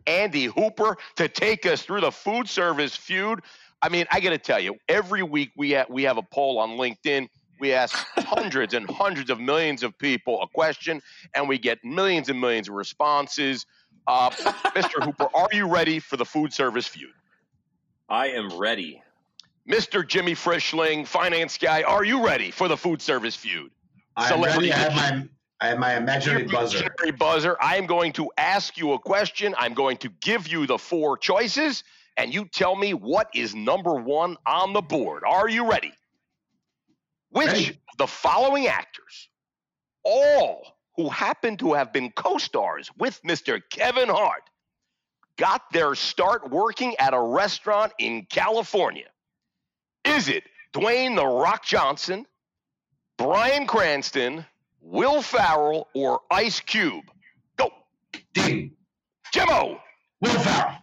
Andy Hooper to take us through the food service feud. I mean, I got to tell you, every week we have, we have a poll on LinkedIn we ask hundreds and hundreds of millions of people a question, and we get millions and millions of responses. Uh, Mr. Hooper, are you ready for the food service feud? I am ready. Mr. Jimmy Frischling, finance guy, are you ready for the food service feud? I'm ready. I have my I have my imaginary buzzer. Imaginary buzzer. I am going to ask you a question. I'm going to give you the four choices, and you tell me what is number one on the board. Are you ready? Which right. the following actors, all who happen to have been co stars with Mr. Kevin Hart, got their start working at a restaurant in California? Is it Dwayne The Rock Johnson, Bryan Cranston, Will Ferrell, or Ice Cube? Go. Ding. Jimmo. Will Ferrell.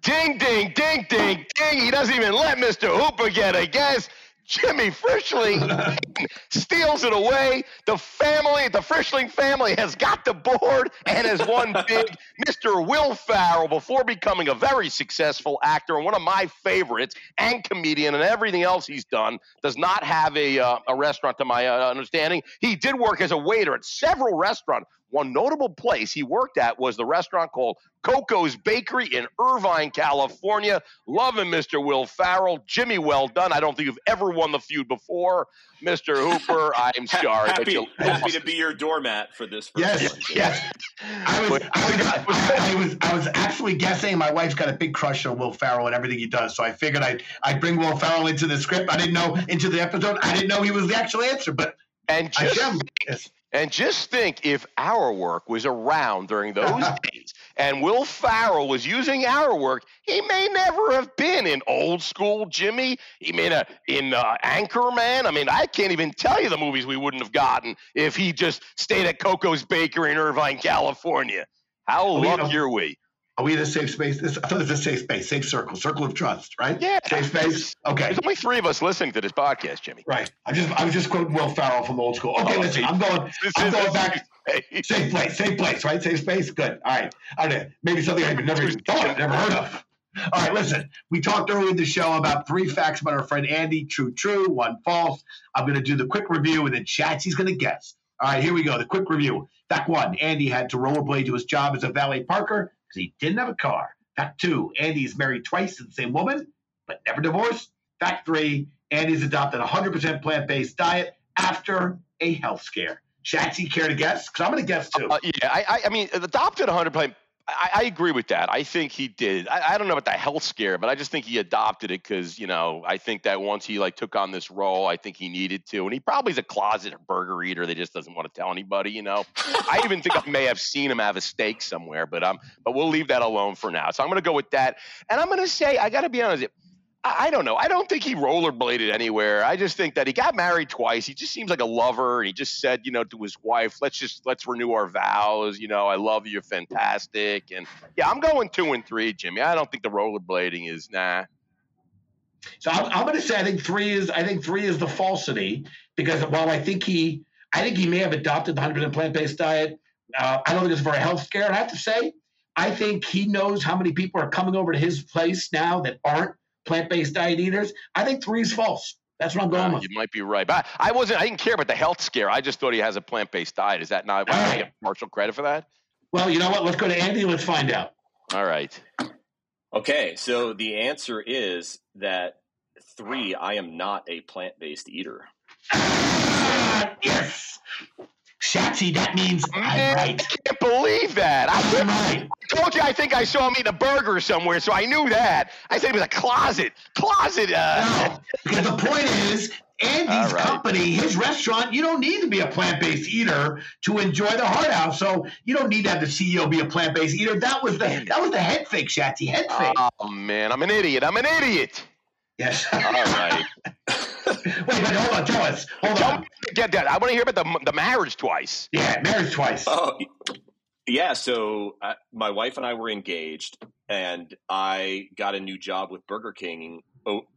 Ding, ding, ding, ding, ding. He doesn't even let Mr. Hooper get a guess. Jimmy Frischling steals it away. The family, the Frischling family, has got the board and has won big. Mr. Will Ferrell, before becoming a very successful actor and one of my favorites, and comedian, and everything else he's done, does not have a uh, a restaurant, to my uh, understanding. He did work as a waiter at several restaurants. One notable place he worked at was the restaurant called Coco's Bakery in Irvine, California. Loving Mr. Will Ferrell. Jimmy, well done. I don't think you've ever won the feud before. Mr. Hooper, I'm sorry. happy, you, happy to be your doormat for this. Yes, yes. I was, I, was, I, was, I was actually guessing. My wife's got a big crush on Will Ferrell and everything he does, so I figured I'd, I'd bring Will Ferrell into the script. I didn't know into the episode. I didn't know he was the actual answer, but and just, yes. And just think if HourWork was around during those days and Will Ferrell was using HourWork, he may never have been in old school Jimmy. He may have in uh, Anchorman. I mean, I can't even tell you the movies we wouldn't have gotten if he just stayed at Coco's Bakery in Irvine, California. How lucky are we? Are we in a safe space? This, I thought it was a safe space, safe circle, circle of trust, right? Yeah. Safe space. Okay. There's only three of us listening to this podcast, Jimmy. Right. I just I was just quoting Will Ferrell from old school. Okay, oh, listen, I'm going I'm going back. Safe place, safe place, right? Safe space. Good. All right. All right. Maybe something I've never even thought, of, never heard of. All right, listen. We talked earlier in the show about three facts about our friend Andy. True, true, one false. I'm going to do the quick review, and then Shatsy's going to guess. All right, here we go. The quick review. Fact one: Andy had to rollerblade to his job as a valet parker because he didn't have a car. Fact two, Andy is married twice to the same woman, but never divorced. Fact three, Andy's adopted a 100% plant based diet after a health scare. Shatsy, care to guess? Because I'm going to guess too. Uh, yeah, I, I, mean, adopted 100% I, I, agree with that. I think he did. I, I, don't know about the health scare, but I just think he adopted it because you know I think that once he like took on this role, I think he needed to, and he probably is a closet burger eater that just doesn't want to tell anybody. You know, I even think I may have seen him have a steak somewhere, but um, but we'll leave that alone for now. So I'm going to go with that, and I'm going to say I got to be honest. I don't know. I don't think he rollerbladed anywhere. I just think that he got married twice. He just seems like a lover. And he just said, you know, to his wife, let's just let's renew our vows. You know, I love you, you're fantastic. And yeah, I'm going two and three, Jimmy. I don't think the rollerblading is nah. So I'm, I'm going to say I think three is I think three is the falsity because while I think he I think he may have adopted the 100% plant based diet, uh, I don't think it's for a health scare. I have to say, I think he knows how many people are coming over to his place now that aren't plant-based diet eaters. I think three is false. That's what I'm going uh, with. You might be right, but I, I, wasn't. I didn't care about the health scare. I just thought he has a plant-based diet. Is that not? Why right. get partial credit for that? Well, you know what? Let's go to Andy. Let's find out. All right. Okay, so the answer is that three. I am not a plant-based eater. Ah, yes. Shatsy, that means I'm right. I can't believe that. I, am right. I told you I think I saw him eating a burger somewhere, so I knew that. I said it was a closet. Closet. Uh, no, because the point is, Andy's right. company, his restaurant, you don't need to be a plant based eater to enjoy the Hart House. So you don't need to have the CEO be a plant based eater. That was the that was the head fake, Shatsy. Head fake. Oh man, I'm an idiot. I'm an idiot. Yes. All right. Wait, wait, hold on, tell us. Hold tell on. Get that. I want to hear about the the marriage twice. Yeah, marriage twice. Oh, yeah. So uh, my wife and I were engaged, and I got a new job with Burger King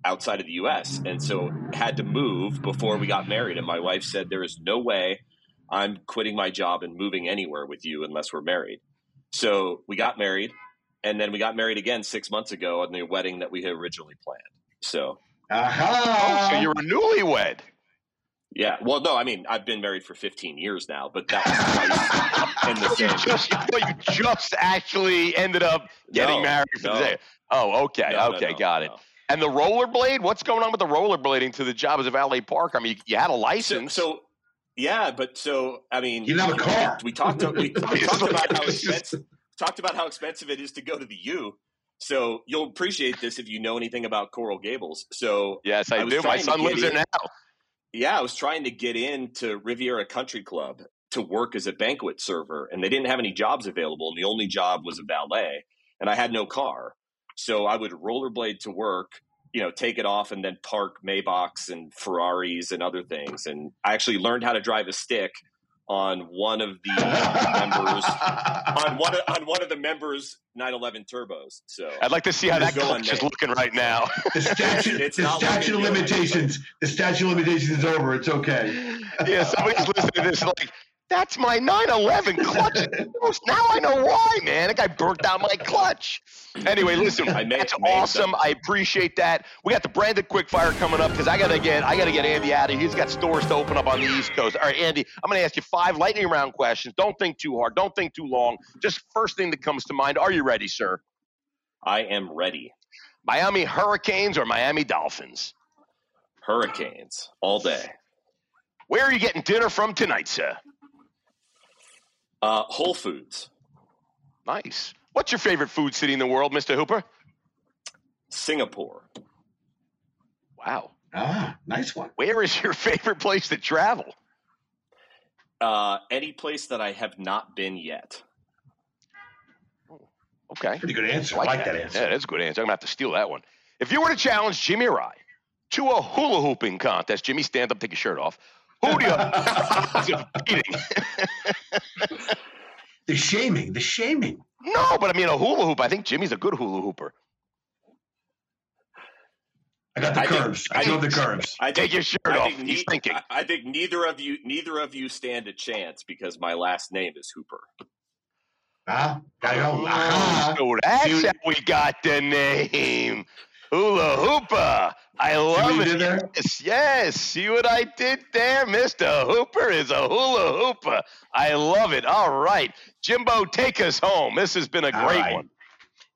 outside of the U.S. and so had to move before we got married. And my wife said, "There is no way I'm quitting my job and moving anywhere with you unless we're married." So we got married, and then we got married again six months ago on the wedding that we had originally planned. So uh-huh. Oh, so you're a newlywed. Yeah. Well, no, I mean, I've been married for 15 years now, but that was in the same. You just, you just actually ended up getting no, married for no. the. Oh, okay. No, okay. got it. And the rollerblade, what's going on with the rollerblading to the job as a valet park? I mean, you, you had a license. So, so, yeah, but so, I mean, you have a car. We talked, to, we, we talked about how expensive, talked about how expensive it is to go to the U. So you'll appreciate this if you know anything about Coral Gables. So yes, I, I do. My son lives in, there now. Yeah, I was trying to get into Riviera Country Club to work as a banquet server, and they didn't have any jobs available. And the only job was a valet, and I had no car, so I would rollerblade to work. You know, take it off and then park Maybachs and Ferraris and other things. And I actually learned how to drive a stick on one of the members on one of, on one of the members 911 turbos. So I'd like to see how that clutch is looking right now. The statute, the statute of limitations, the statute of limitations is over. It's okay. yeah, somebody's listening to this like that's my 911 clutch. now I know why, man. That guy burnt down my clutch. Anyway, listen, I made, that's awesome. I appreciate that. We got the branded quickfire coming up because I gotta get I gotta get Andy out of here. He's got stores to open up on the East Coast. All right, Andy, I'm gonna ask you five lightning round questions. Don't think too hard. Don't think too long. Just first thing that comes to mind. Are you ready, sir? I am ready. Miami Hurricanes or Miami Dolphins? Hurricanes all day. Where are you getting dinner from tonight, sir? Uh, Whole Foods. Nice. What's your favorite food city in the world, Mr. Hooper? Singapore. Wow. Ah, nice one. Where is your favorite place to travel? Uh, any place that I have not been yet. Okay. Pretty good answer. I like, I like that. that. answer. Yeah, that's a good answer. I'm going to have to steal that one. If you were to challenge Jimmy Rye to a hula hooping contest, Jimmy, stand up, take your shirt off. Who do you beating? the shaming, the shaming. No, but I mean a hula hoop. I think Jimmy's a good hula hooper. I got the I curves. Think, I, I know the curves. I take your shirt I off. He's ne- thinking. I, think neither of you, neither of you stand a chance because my last name is Hooper. Ah, uh, so that's Dude. how we got the name. Hula Hooper. I love it. Yes, yes. See what I did there? Mr. Hooper is a hula hooper. I love it. All right. Jimbo, take us home. This has been a great right. one.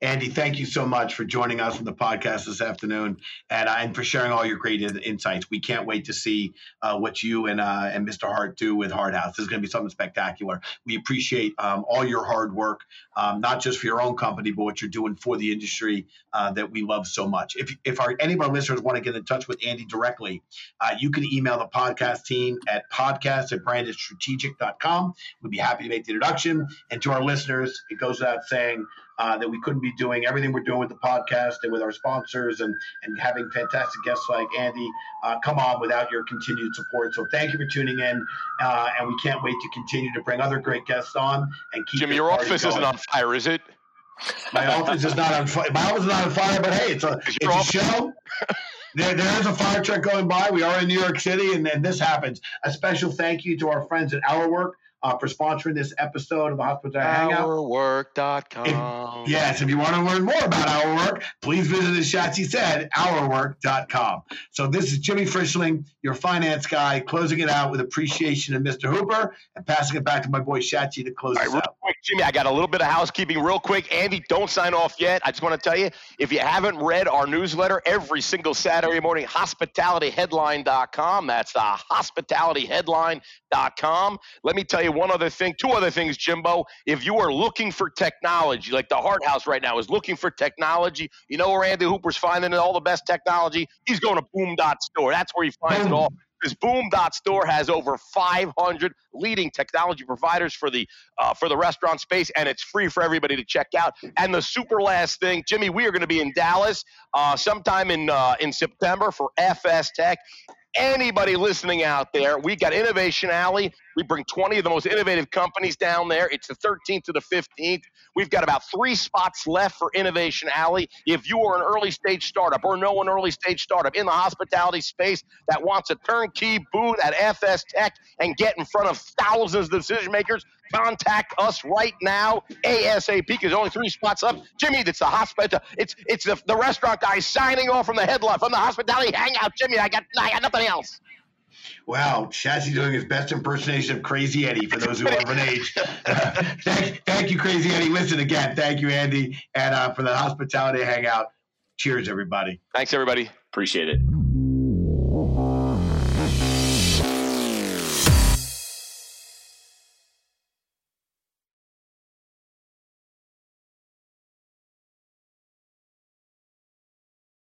Andy, thank you so much for joining us on the podcast this afternoon and, uh, and for sharing all your great insights. We can't wait to see uh, what you and uh, and Mr. Hart do with Hart House. This is going to be something spectacular. We appreciate um, all your hard work, um, not just for your own company, but what you're doing for the industry uh, that we love so much. If, if our, any of our listeners want to get in touch with Andy directly, uh, you can email the podcast team at podcast at brandedstrategic.com. We'd be happy to make the introduction. And to our listeners, it goes without saying, uh, that we couldn't be doing everything we're doing with the podcast and with our sponsors and, and having fantastic guests like Andy uh, come on without your continued support. So thank you for tuning in, uh, and we can't wait to continue to bring other great guests on and keep. Jimmy, your office going. isn't on fire, is it? My office is not on fire. My office is not on fire, but hey, it's a it's a show. there, there is a fire truck going by. We are in New York City, and, and this happens. A special thank you to our friends at HourWork uh, for sponsoring this episode of the Hospital Hangout. Hourwork.com. If, yes, if you want to learn more about HourWork, please visit, as Shatsy said, hourwork.com. So this is Jimmy Frischling, your finance guy, closing it out with appreciation of Mr. Hooper and passing it back to my boy Shatsy to close All right, out. Quick, Jimmy, I got a little bit of housekeeping real quick. Andy, don't sign off yet. I just want to tell you, if you haven't read our newsletter every single Saturday morning, hospitalityheadline.com. That's the hospitalityheadline.com. Let me tell you one other thing, two other things, Jimbo. If you are looking for technology, like the Hart House right now is looking for technology, you know where Andy Hooper's finding all the best technology? He's going to Boom Dot Store. That's where he finds it all because Boom Dot Store has over 500 leading technology providers for the uh, for the restaurant space, and it's free for everybody to check out. And the super last thing, Jimmy, we are going to be in Dallas uh, sometime in uh, in September for FS Tech anybody listening out there, we got Innovation Alley. We bring 20 of the most innovative companies down there. It's the 13th to the 15th. We've got about three spots left for Innovation Alley. If you are an early stage startup or know an early stage startup in the hospitality space that wants a turnkey booth at FS Tech and get in front of thousands of decision makers, contact us right now ASAP because only three spots up. Jimmy, it's the hospital. It's it's the, the restaurant guy signing off from the headline from the hospitality hangout. Jimmy, I got I got nothing else. Wow, Shazzy doing his best impersonation of Crazy Eddie for those who are of an age. thank, thank you, Crazy Eddie. Listen again, thank you, Andy, and uh, for the hospitality hangout. Cheers, everybody. Thanks, everybody. Appreciate it.